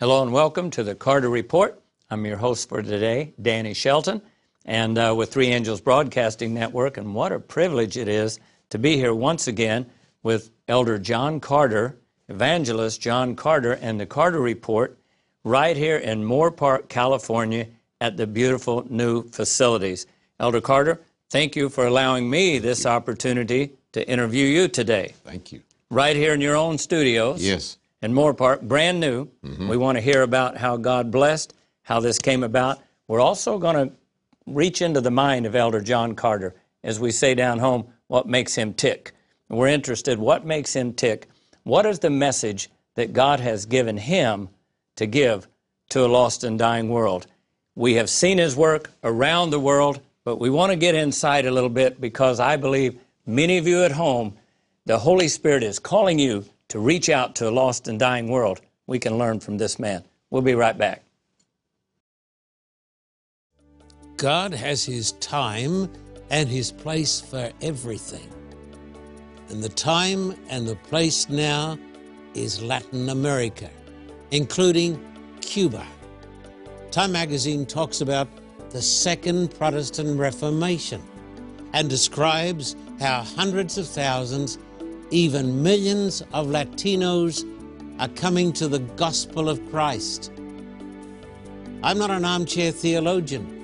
Hello and welcome to the Carter Report. I'm your host for today, Danny Shelton, and uh, with Three Angels Broadcasting Network. And what a privilege it is to be here once again with Elder John Carter, evangelist John Carter, and the Carter Report right here in Moorpark, California, at the beautiful new facilities. Elder Carter, thank you for allowing me this opportunity to interview you today. Thank you. Right here in your own studios. Yes. In part, brand new. Mm-hmm. We want to hear about how God blessed, how this came about. We're also going to reach into the mind of Elder John Carter, as we say down home, what makes him tick. We're interested, what makes him tick? What is the message that God has given him to give to a lost and dying world? We have seen his work around the world, but we want to get inside a little bit because I believe many of you at home, the Holy Spirit is calling you to reach out to a lost and dying world. We can learn from this man. We'll be right back. God has His time and His place for everything. And the time and the place now is Latin America, including Cuba. Time magazine talks about the Second Protestant Reformation and describes how hundreds of thousands, even millions of Latinos are coming to the gospel of Christ. I'm not an armchair theologian.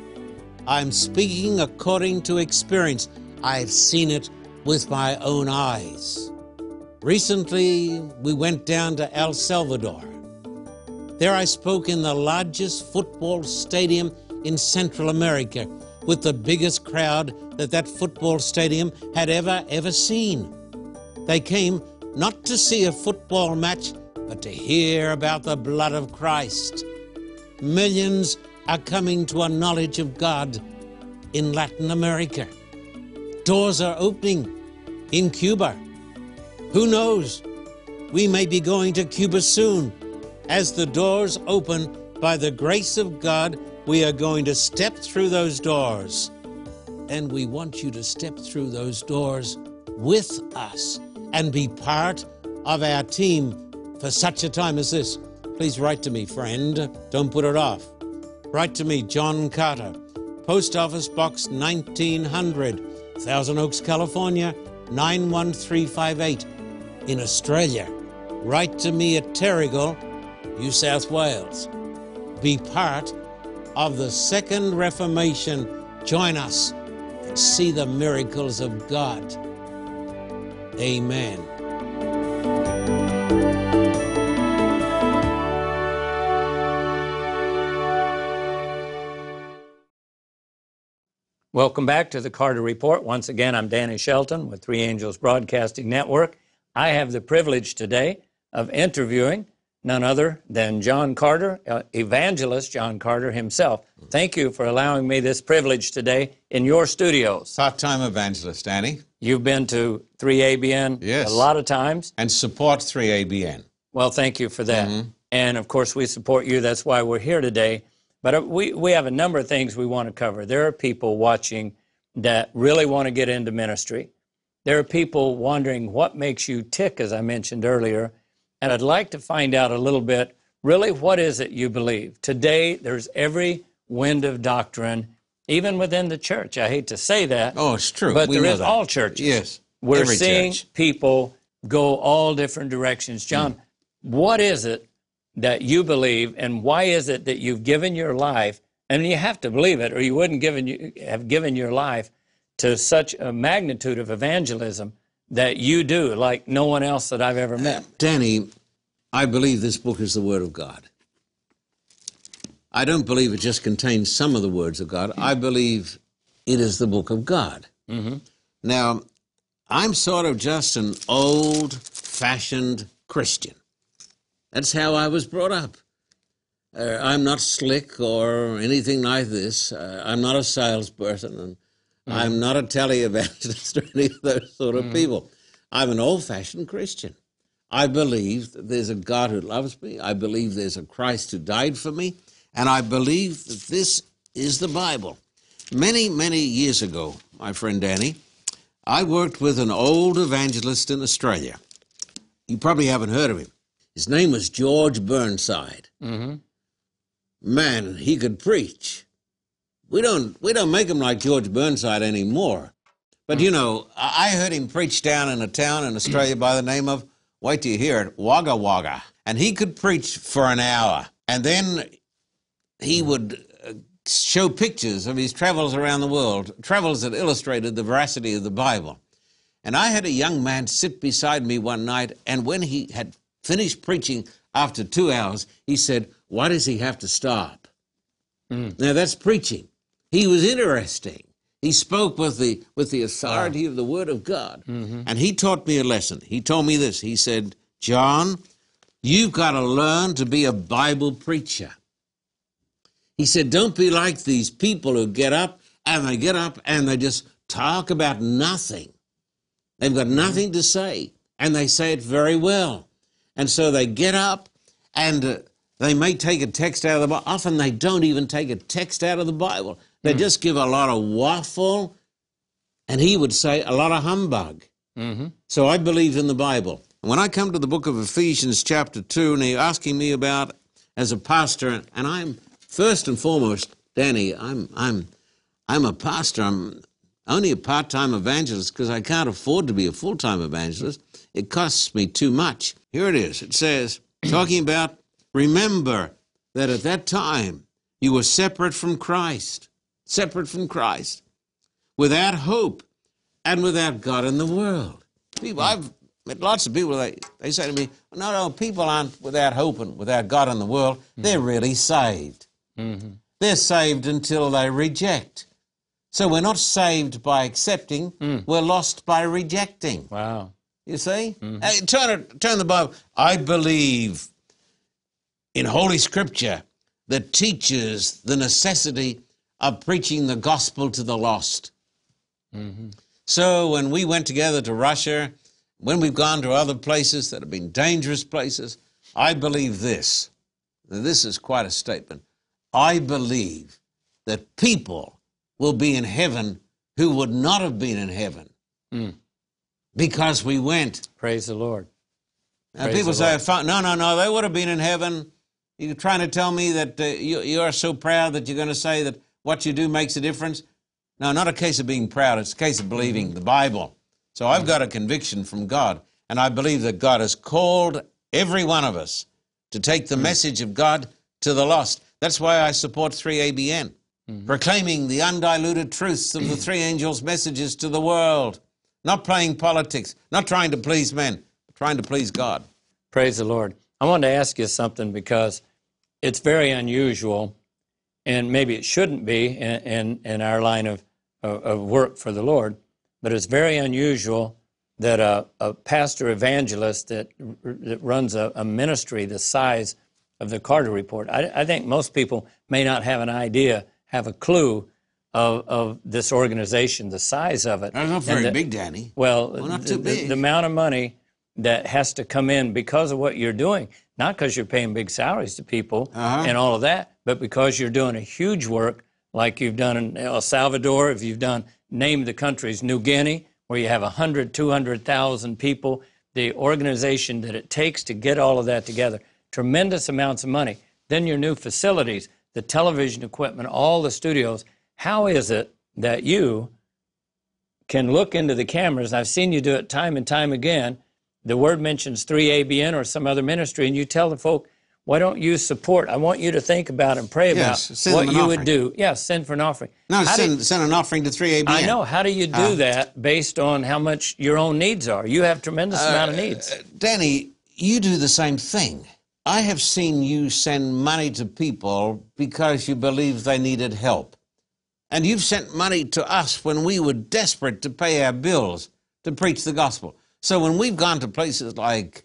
I'm speaking according to experience. I've seen it with my own eyes. Recently, we went down to El Salvador. There I spoke in the largest football stadium in Central America with the biggest crowd that that football stadium had ever, ever seen. They came not to see a football match, but to hear about the blood of Christ. Millions are coming to a knowledge of God in Latin America. Doors are opening in Cuba. Who knows? We may be going to Cuba soon. As the doors open, by the grace of God, we are going to step through those doors. And we want you to step through those doors with us and be part of our team for such a time as this. Please write to me, friend. Don't put it off. Write to me, John Carter, Post Office Box 1900, Thousand Oaks, California 91358. In Australia, write to me at Terrigal, New South Wales. Be part of the Second Reformation. Join us and see the miracles of God. Amen. Welcome back to the Carter Report. Once again, I'm Danny Shelton with Three Angels Broadcasting Network. I have the privilege today of interviewing none other than John Carter, uh, evangelist John Carter himself. Thank you for allowing me this privilege today in your studios. Part-time evangelist, Danny, You've been to 3ABN Yes. a lot of times. and support 3ABN. Well, thank you for that. And of course, we support you. That's why we're here today. But uh, we, we have a number of things we want to cover. There are people watching that really want to get into ministry. There are people wondering what makes you tick, as I mentioned earlier. And I'd like to find out a little bit really, what is it you believe? Today, there's every wind of doctrine, even within the church. I hate to say that. Oh, it's true. But We there is that. all churches. Yes. We're Every seeing church. people go all different directions. Mm. John, what is it that you believe, and why is it that you've given your life? And you have to believe it, or you wouldn't given you, have given your life to such a magnitude of evangelism that you do, like no one else that I've ever met. Danny, I believe this book is the Word of God. I don't believe it just contains some of the words of God. I believe it is the book of God. Now, I'm sort of just an old fashioned Christian. That's how I was brought up. Uh, I'm not slick or anything like this. Uh, I'm not a salesperson, and I'm not a televangelist or any of those sort of people. I'm an old fashioned Christian. I believe that there's a God who loves me. I believe there's a Christ who died for me. And I believe that this is the Bible. Many, many years ago, my friend Danny, I worked with an old evangelist in Australia. You probably haven't heard of him. His name was George Burnside. Mm-hmm. Man, he could preach. We don't we don't make him like George Burnside anymore. But you know, I I heard him preach down in a town in Australia by the name of wait till you hear it, Wagga Wagga, and he could preach for an hour, and then he mm. would uh, show pictures of his travels around the world, travels that illustrated the veracity of the Bible. And I had a young man sit beside me one night, and when he had finished preaching after two hours, he said, Why does he have to stop? Mm. Now that's preaching. He was interesting. He spoke with the with the authority ah. of the Word of God. Mm-hmm. And he taught me a lesson. He told me this. He said, John, you've got to learn to be a Bible preacher. He said, Don't be like these people who get up and they get up and they just talk about nothing. They've got mm-hmm. nothing to say, and they say it very well. And so they get up and uh, they may take a text out of the Bible. Often they don't even take a text out of the Bible. They mm. just give a lot of waffle, and he would say a lot of humbug. Mm-hmm. So I believe in the Bible. And when I come to the book of Ephesians, chapter 2, and you're asking me about as a pastor, and I'm first and foremost, Danny, I'm, I'm, I'm a pastor. I'm only a part time evangelist because I can't afford to be a full time evangelist. It costs me too much. Here it is. It says, talking about, remember that at that time you were separate from Christ, separate from Christ, without hope and without God in the world. People, hmm. I've met lots of people, they, they say to me, no, no, people aren't without hope and without God in the world. Hmm. They're really saved. Mm-hmm. They're saved until they reject. So we're not saved by accepting, mm. we're lost by rejecting. Wow. You see? Mm-hmm. Hey, turn it, turn the Bible. I believe in Holy Scripture that teaches the necessity of preaching the gospel to the lost. Mm-hmm. So when we went together to Russia, when we've gone to other places that have been dangerous places, I believe this. This is quite a statement. I believe that people will be in heaven who would not have been in heaven because we went. Praise the Lord. Now, Praise people say, Lord. No, no, no, they would have been in heaven. You're trying to tell me that uh, you, you are so proud that you're going to say that what you do makes a difference? No, not a case of being proud. It's a case of believing the Bible. So I've got a conviction from God, and I believe that God has called every one of us to take the message of God to the lost. That's why I support 3ABN, mm-hmm. proclaiming the undiluted truths of the three angels' messages to the world, not playing politics, not trying to please men, but trying to please God. Praise the Lord. I wanted to ask you something because it's very unusual, and maybe it shouldn't be in, in, in our line of, of, of work for the Lord, but it's very unusual that a, a pastor evangelist that, that runs a, a ministry the size of the Carter Report, I, I think most people may not have an idea, have a clue of, of this organization, the size of it. That's not and very the- big, Danny. well, not the, too the- big. the amount of money that has to come in because of what you're doing, not because you're paying big salaries to people Uh-huh. and all of that, but because you're doing a huge work like you've done in El Salvador, if you've done, name the countries, New Guinea, where you have 100, 200,000 people, the organization that it takes to get all of that together, tremendous amounts of money. Then your new facilities, the television equipment, all the studios. How is it that you can look into the cameras. I've seen you do it time and time again. The word mentions 3ABN or some other ministry, and you tell the folk, why don't you support? I want you to think about and pray Yes, about send what you would do. Yes, send for an offering. No, How do- send, send an offering to 3ABN. I know. How do you do ah. that based on how much your own needs are? You have tremendous uh, amount of needs. Danny, you do the same thing. I have seen you send money to people because you believe they needed help. And you've sent money to us when we were desperate to pay our bills to preach the gospel. So when we've gone to places like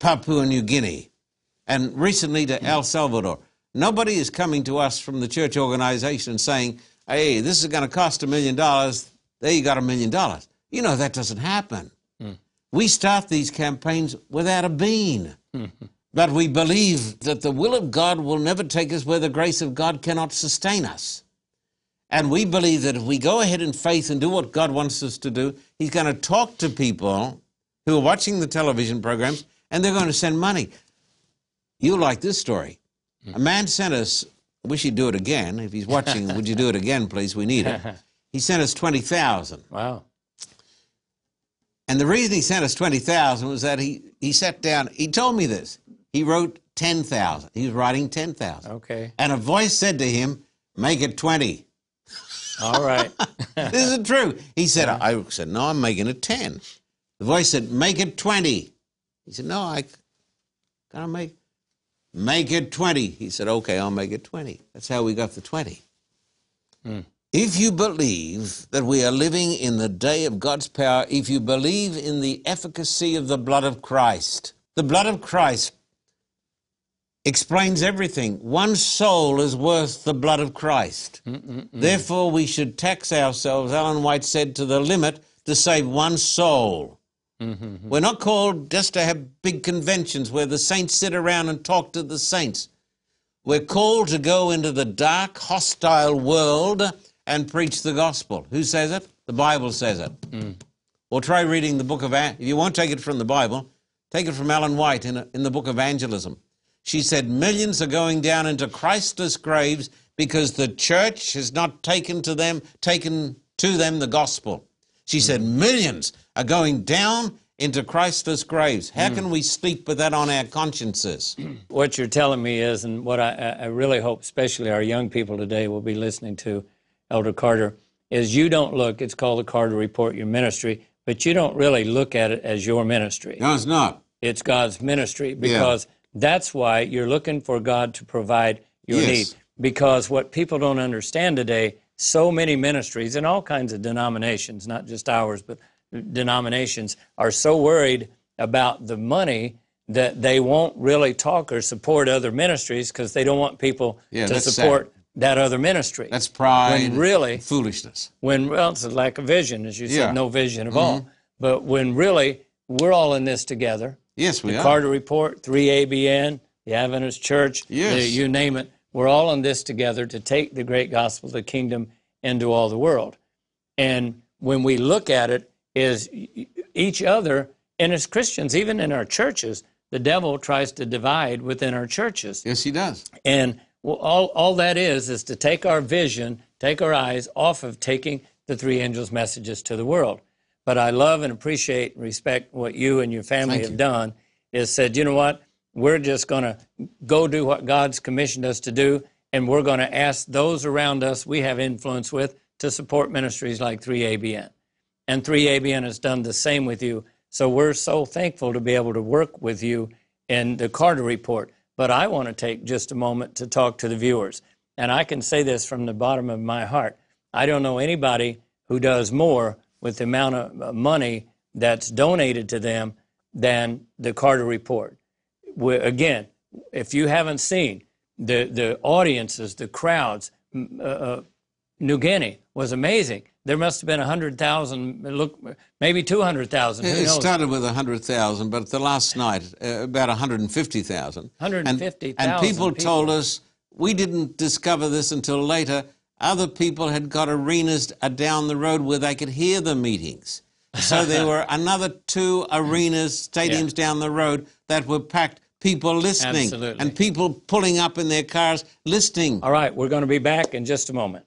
Papua New Guinea and recently to El Salvador, nobody is coming to us from the church organization saying, hey, this is going to cost a million dollars. There you got a million dollars. You know, that doesn't happen. Hmm. We start these campaigns without a bean. Hmm. But we believe that the will of God will never take us where the grace of God cannot sustain us. And we believe that if we go ahead in faith and do what God wants us to do, He's going to talk to people who are watching the television programs and they're going to send money. You like this story. A man sent us, I wish he'd do it again. If he's watching, would you do it again, please? We need it. He sent us 20,000. Wow. And the reason he sent us 20,000 was that he, he sat down, he told me this. He wrote 10,000. He was writing 10,000. Okay. And a voice said to him, Make it 20. All right. this is true. He said, I said, No, I'm making it 10. The voice said, Make it 20. He said, No, I can't make Make it 20. He said, Okay, I'll make it 20. That's how we got the 20. Hmm. If you believe that we are living in the day of God's power, if you believe in the efficacy of the blood of Christ, the blood of Christ explains everything. One soul is worth the blood of Christ. Mm, mm, mm. Therefore, we should tax ourselves, Ellen White said, to the limit to save one soul. Hmm, hmm. We're not called just to have big conventions where the saints sit around and talk to the saints. We're called to go into the dark, hostile world and preach the gospel. Who says it? The Bible says it. Or try reading the book of, if you won't take it from the Bible, take it from Ellen White in, in the book of Evangelism. She said millions are going down into Christless graves because the church has not taken to them, taken to them the gospel. She said mm-hmm. millions are going down into Christless graves. How mm. can we sleep with that on our consciences? what you're telling me is, and what I, I really hope, especially our young people today, will be listening to, Elder Carter, is you don't look, it's called the Carter Report, your ministry, but you don't really look at it as your ministry. No, it's not. It's God's ministry because that's why you're looking for God to provide your Yes. need. Because what people don't understand today, so many ministries in all kinds of denominations, not just ours, but denominations, are so worried about the money that they won't really talk or support other ministries because they don't want people Yeah, to support that other ministry. That's pride. When really- foolishness. when well, it's a lack of vision, as you said, Yeah. Mm-hmm. no vision of all. But when really we're all in this together, Yes, we are. the are. Carter Report, 3ABN, the Adventist Church, Yes. the- you name it. We're all in this together to take the great gospel of the kingdom into all the world. And when we look at it, is each other, and as Christians, even in our churches, the devil tries to divide within our churches. Yes, he does. And all, all that is, is to take our vision, take our eyes off of taking the three angels' messages to the world. But I love and appreciate and respect what you and your family Thank have you. done, is said, you know what? We're just going to go do what God's commissioned us to do, and we're going to ask those around us we have influence with to support ministries like 3ABN. And 3ABN has done the same with you. So we're so thankful to be able to work with you in the Carter Report. But I want to take just a moment to talk to the viewers. And I can say this from the bottom of my heart. I don't know anybody who does more with the amount of uh, money that's donated to them than the Carter Report. we again, if you haven't seen the, the audiences, the crowds, uh, uh, New Guinea was amazing. There must have been 100,000, look, maybe 200,000. It knows? started with 100,000, but the last night, uh, about 150,000. And- 150,000 And, people people. told us, we didn't discover this until later, other people had got arenas uh, down the road where they could hear the meetings. So there were another two arenas, stadiums down the road that were packed. People listening Absolutely. and people pulling up in their cars listening. All right, we're going to be back in just a moment.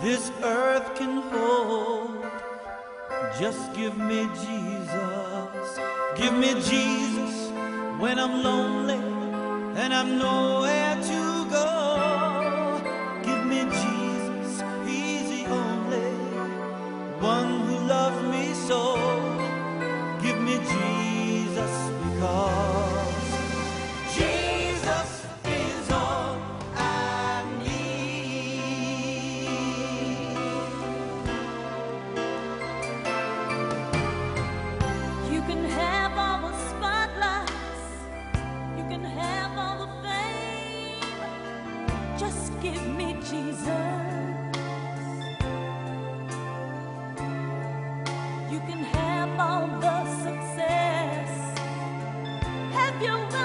This earth can hold. Just give me Jesus. Give me Jesus when I'm lonely and I'm nowhere to have your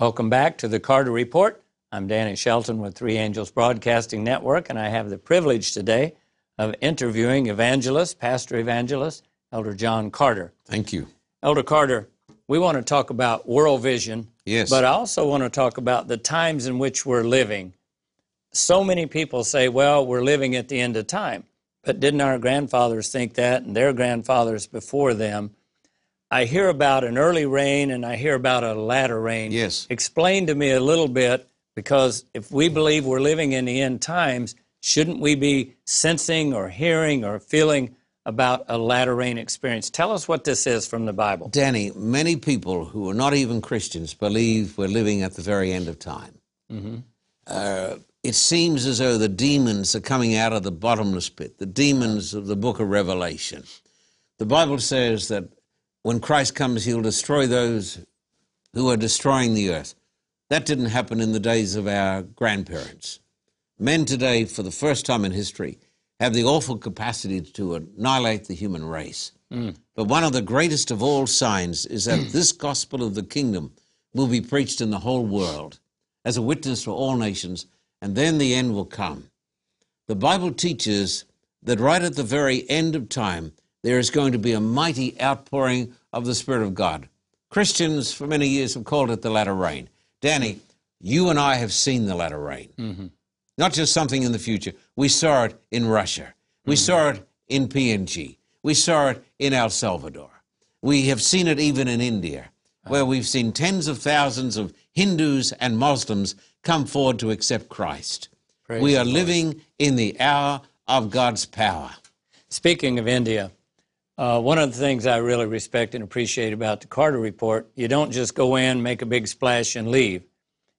Welcome back to the Carter Report. I'm Danny Shelton with Three Angels Broadcasting Network, and I have the privilege today of interviewing evangelist, pastor evangelist, Elder John Carter. Thank you. Elder Carter, we want to talk about world vision, Yes. but I also want to talk about the times in which we're living. So many people say, well, we're living at the end of time. But didn't our grandfathers think that and their grandfathers before them? I hear about an early rain and I hear about a latter rain. Yes. Explain to me a little bit because if we believe we're living in the end times, shouldn't we be sensing or hearing or feeling about a latter rain experience? Tell us what this is from the Bible. Danny, many people who are not even Christians believe we're living at the very end of time. Uh, it seems as though the demons are coming out of the bottomless pit, the demons of the book of Revelation. The Bible says that when Christ comes, he'll destroy those who are destroying the earth. That didn't happen in the days of our grandparents. Men today, for the first time in history, have the awful capacity to annihilate the human race. Mm. But one of the greatest of all signs is that this gospel of the kingdom will be preached in the whole world as a witness for all nations, and then the end will come. The Bible teaches that right at the very end of time, there is going to be a mighty outpouring of the Spirit of God. Christians for many years have called it the latter rain. Danny, you and I have seen the latter rain. Mm-hmm. Not just something in the future. We saw it in Russia. We mm-hmm. saw it in PNG. We saw it in El Salvador. We have seen it even in India, ah. where we've seen tens of thousands of Hindus and Muslims come forward to accept Christ. Praise we are living in the hour of God's power. Speaking of India, uh, one of the things I really respect and appreciate about the Carter Report, you don't just go in, make a big splash, and leave.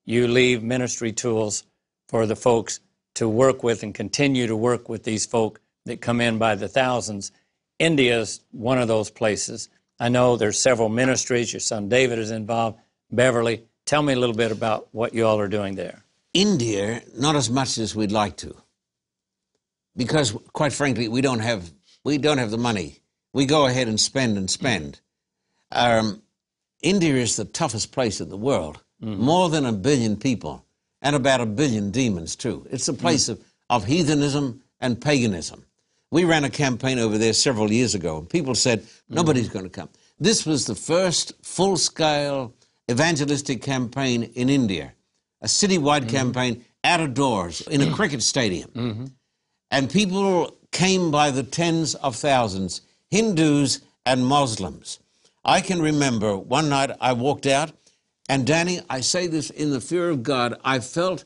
You leave ministry tools for the folks to work with and continue to work with these folk that come in by the thousands. India is one of those places. I know there's several ministries. Your son David is involved. Beverly, tell me a little bit about what you all are doing there. India, not as much as we'd like to, because quite frankly, we don't have we don't have the money. We go ahead and spend and mm. spend. Um, India is the toughest place in the world. Mm-hmm. More than a billion people, and about a billion demons too. It's a mm. place of, of heathenism and paganism. We ran a campaign over there several years ago, and people said mm. nobody's going to come. This was the first full-scale evangelistic campaign in India a citywide mm-hmm. campaign out of doors in a cricket stadium. Mm-hmm. And people came by the tens of thousands, Hindus and Muslims. I can remember one night I walked out, and Danny, I say this in the fear of God, I felt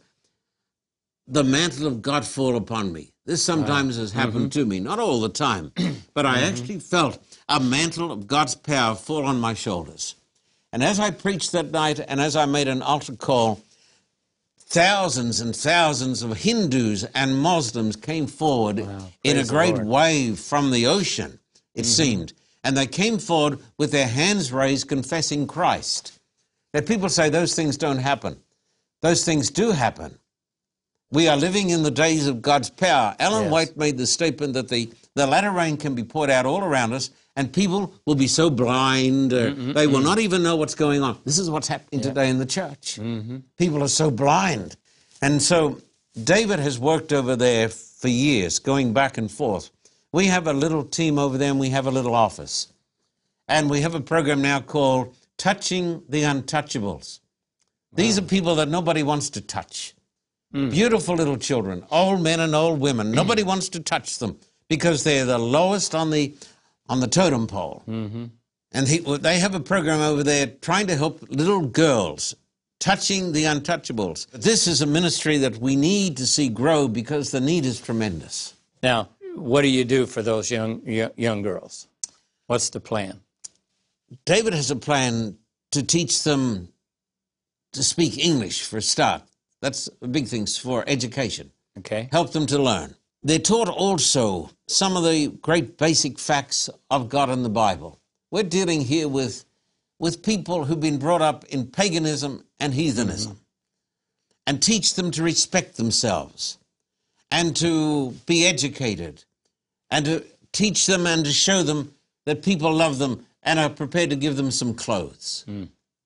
the mantle of God fall upon me. This sometimes has happened mm-hmm. to me, not all the time, but I mm-hmm. actually felt a mantle of God's power fall on my shoulders. And as I preached that night and as I made an altar call, thousands and thousands of Hindus and Muslims came forward in a great Lord. wave from the ocean, it mm-hmm. seemed. And they came forward with their hands raised, confessing Christ. That people say those things don't happen. Those things do happen. We are living in the days of God's power. Ellen Yes. White made the statement that the, the latter rain can be poured out all around us, and people will be so blind, uh, mm-hmm, they will mm-hmm. not even know what's going on. This is what's happening today in the church. People are so blind. And so David has worked over there for years, going back and forth. We have a little team over there, and we have a little office. And we have a program now called Touching the Untouchables. These are people that nobody wants to touch. Hmm. Beautiful little children, old men and old women. Hmm. Nobody wants to touch them because they're the lowest on the on the totem pole. Mm-hmm. And he, well, they have a program over there trying to help little girls touching the untouchables. This is a ministry that we need to see grow because the need is tremendous. Now, what do you do for those young young, girls? What's the plan? David has a plan to teach them to speak English for a start. That's a big thing for education. Okay. Help them to learn. They're taught also some of the great basic facts of God and the Bible. We're dealing here with, with people who've been brought up in paganism and heathenism mm-hmm. and teach them to respect themselves and to be educated and to teach them and to show them that people love them and are prepared to give them some clothes.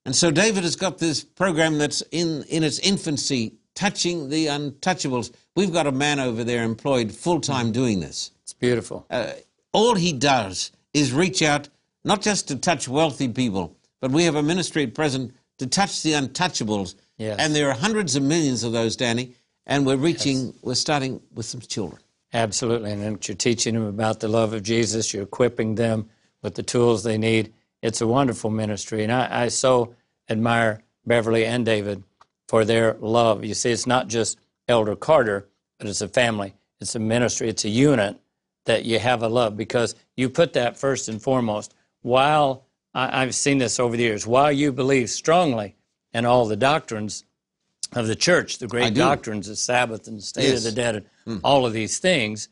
And so David has got this program that's in, in its infancy, touching the untouchables. We've got a man over there employed full time doing this. It's beautiful. Uh, all he does is reach out, not just to touch wealthy people, but we have a ministry at present to touch the untouchables. Yes. And there are hundreds of millions of those, Danny, and we're reaching, we're starting with some children. Absolutely. And then you're teaching them about the love of Jesus. You're equipping them with the tools they need. It's a wonderful ministry. And I, I so admire Beverly and David for their love. You see, it's not just Elder Carter, but it's a family, it's a ministry, it's a unit that you have a love because you put that first and foremost. While I, I've seen this over the years, while you believe strongly in all the doctrines of the church, the great do. doctrines of Sabbath and the state Yes. of the dead, and hmm. all of these things,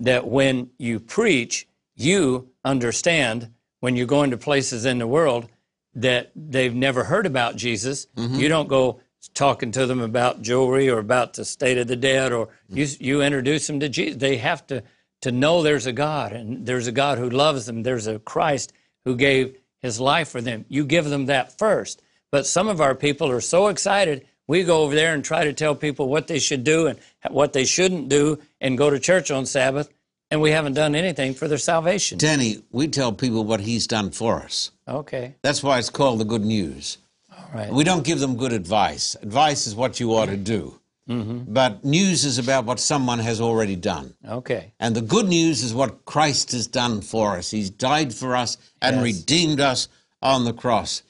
that when you preach, you understand when you go into places in the world that they've never heard about Jesus. Mm-hmm. You don't go talking to them about jewelry or about the state of the dead, or hmm. you, you introduce them to Jesus. They have to, to know there's a God, and there's a God who loves them. There's a Christ who gave his life for them. You give them that first. But some of our people are so excited, we go over there and try to tell people what they should do and what they shouldn't do and go to church on Sabbath, and we haven't done anything for their salvation. Danny, we tell people what he's done for us. Okay, That's why it's called the good news. all right. We don't give them good advice. Advice is what you ought to do. Mm-hmm. But news is about what someone has already done. Okay. And the good news is what Christ has done for us. He's died for us and Yes. redeemed us on the cross.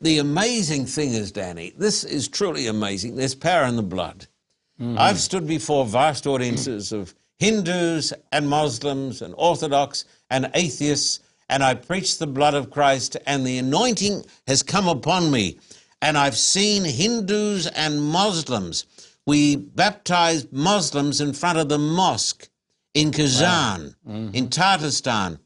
The amazing thing is, Danny, this is truly amazing. There's power in the blood. Mm-hmm. I've stood before vast audiences of Hindus and Muslims and Orthodox and atheists, and I preached the blood of Christ, and the anointing has come upon me. And I've seen Hindus and Muslims. We baptized Muslims in front of the mosque in Kazan, mm-hmm. in Tatarstan.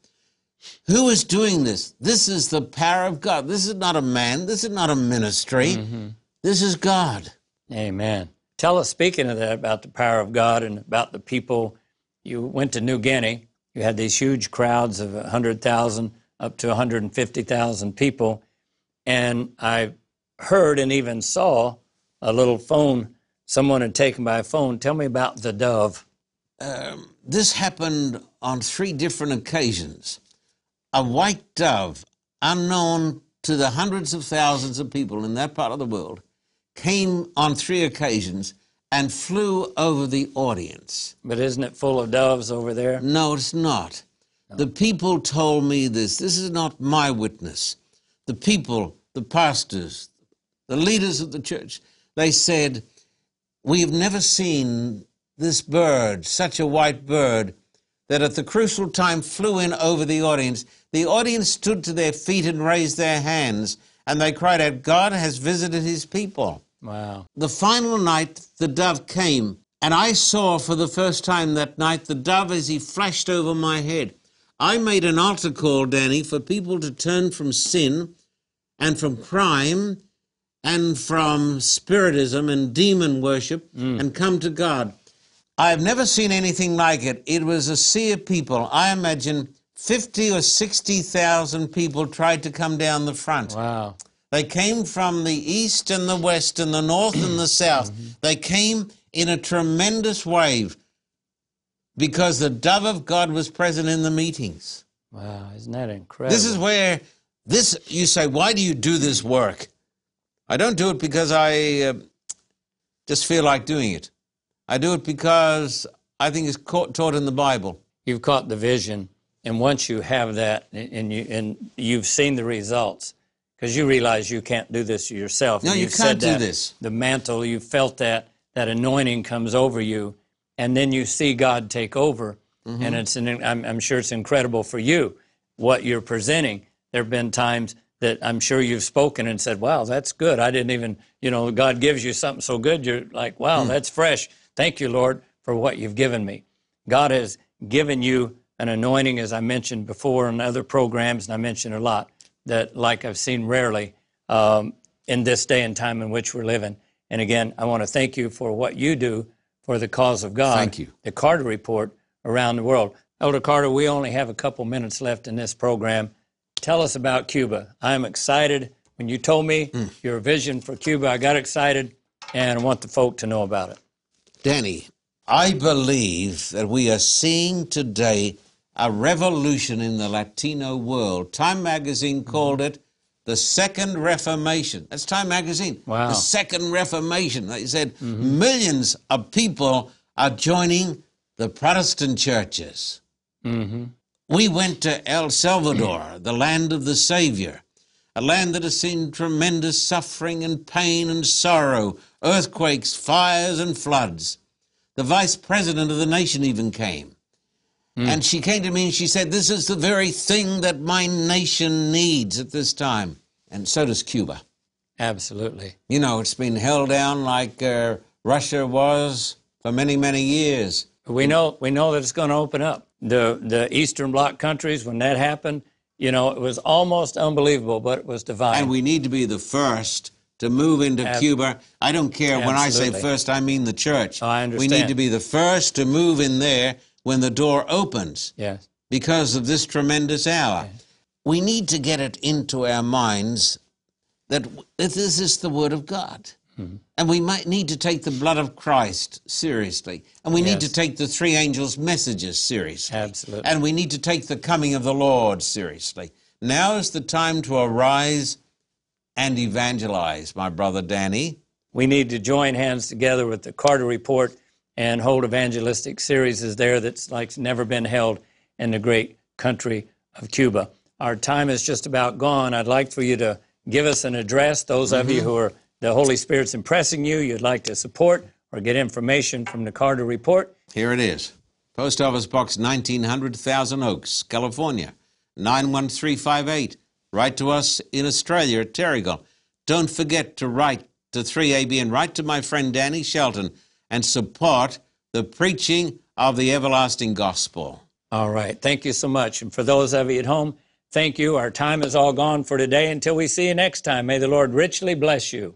Who is doing this? This is the power of God. This is not a man. This is not a ministry. Mm-hmm. This is God. Amen. Tell us, speaking of that, about the power of God and about the people. You went to New Guinea. You had these huge crowds of 100,000 up to 150,000 people. And I heard and even saw a little phone someone had taken by a phone. Tell me about the dove. Um, this happened on three different occasions. A white dove, unknown to the hundreds of thousands of people in that part of the world, came on three occasions and flew over the audience. But isn't it full of doves over there? No, it's not. The people told me this. This is not my witness. The people, the pastors, the leaders of the church, they said, We've never seen this bird, such a white bird, that at the crucial time flew in over the audience. The audience stood to their feet and raised their hands, and they cried out, God has visited his people. Wow. The final night, the dove came, and I saw for the first time that night the dove as he flashed over my head. I made an altar call, Danny, for people to turn from sin and from crime and from spiritism and demon worship mm. and come to God. I've never seen anything like it. It was a sea of people. I imagine 50 or 60,000 people tried to come down the front. Wow. They came from the east and the west and the north and the south. They came in a tremendous wave because the dove of God was present in the meetings. Wow. Isn't that incredible? This is where this you say, why do you do this work? I don't do it because I uh, just feel like doing it. I do it because I think it's ca- taught in the Bible. You've caught the vision And once you have that, and you and you've seen the results, because you realize you can't do this yourself. No, and you you've can't said do that, this. The mantle, you felt that that anointing comes over you, and then you see God take over, Mm-hmm. and it's an, I'm, I'm sure it's incredible for you what you're presenting. There have been times that I'm sure you've spoken and said, "Wow, that's good." I didn't even, you know, God gives you something so good, you're like. "Wow, that's fresh." Thank you, Lord, for what you've given me. God has given you an anointing, as I mentioned before in other programs, and I mentioned a lot that, like I've seen rarely um, in this day and time in which we're living. And again, I want to thank you for what you do for the cause of God. Thank you. The Carter Report around the world. Elder Carter, we only have a couple minutes left in this program. Tell us about Cuba. I'm excited. When you told me Hmm. your vision for Cuba, I got excited, and I want the folk to know about it. Danny, I believe that we are seeing today a revolution in the Latino world. Time magazine mm-hmm. called it the Second Reformation. That's Time magazine. Wow. The Second Reformation. They said mm-hmm. millions of people are joining the Protestant churches. Mm-hmm. We went to El Salvador, the land of the Savior, a land that has seen tremendous suffering and pain and sorrow, earthquakes, fires, and floods. The vice president of the nation even came. And she came to me and she said, This is the very thing that my nation needs at this time. And so does Cuba. Absolutely. You know, it's been held down like uh, Russia was for many, many years. We know we know that it's going to open up. The the Eastern Bloc countries, when that happened, you know, it was almost unbelievable, but it was divine. And we need to be the first to move into Ab- Cuba. I don't care when I say first, I mean the church. Oh, I We need to be the first to move in there when the door opens yes. because of this tremendous hour. We need to get it into our minds that this is the Word of God. Mm-hmm. And we might need to take the blood of Christ seriously. And we need to take the three angels' messages seriously. Absolutely. And we need to take the coming of the Lord seriously. Now is the time to arise and evangelize, my brother Danny. We need to join hands together with the Carter Report and hold evangelistic series is there that's like never been held in the great country of Cuba. Our time is just about gone. I'd like for you to give us an address. Those of you mm-hmm. who are the Holy Spirit's impressing you, you'd like to support or get information from the Carter Report. Here it is Post Office Box 1900, Thousand Oaks, California, 91358. Write to us in Australia at Terrigal. Don't forget to write to 3AB and write to my friend Danny Shelton and support the preaching of the everlasting gospel. All right. Thank you so much. And for those of you at home, thank you. Our time is all gone for today. Until we see you next time, may the Lord richly bless you.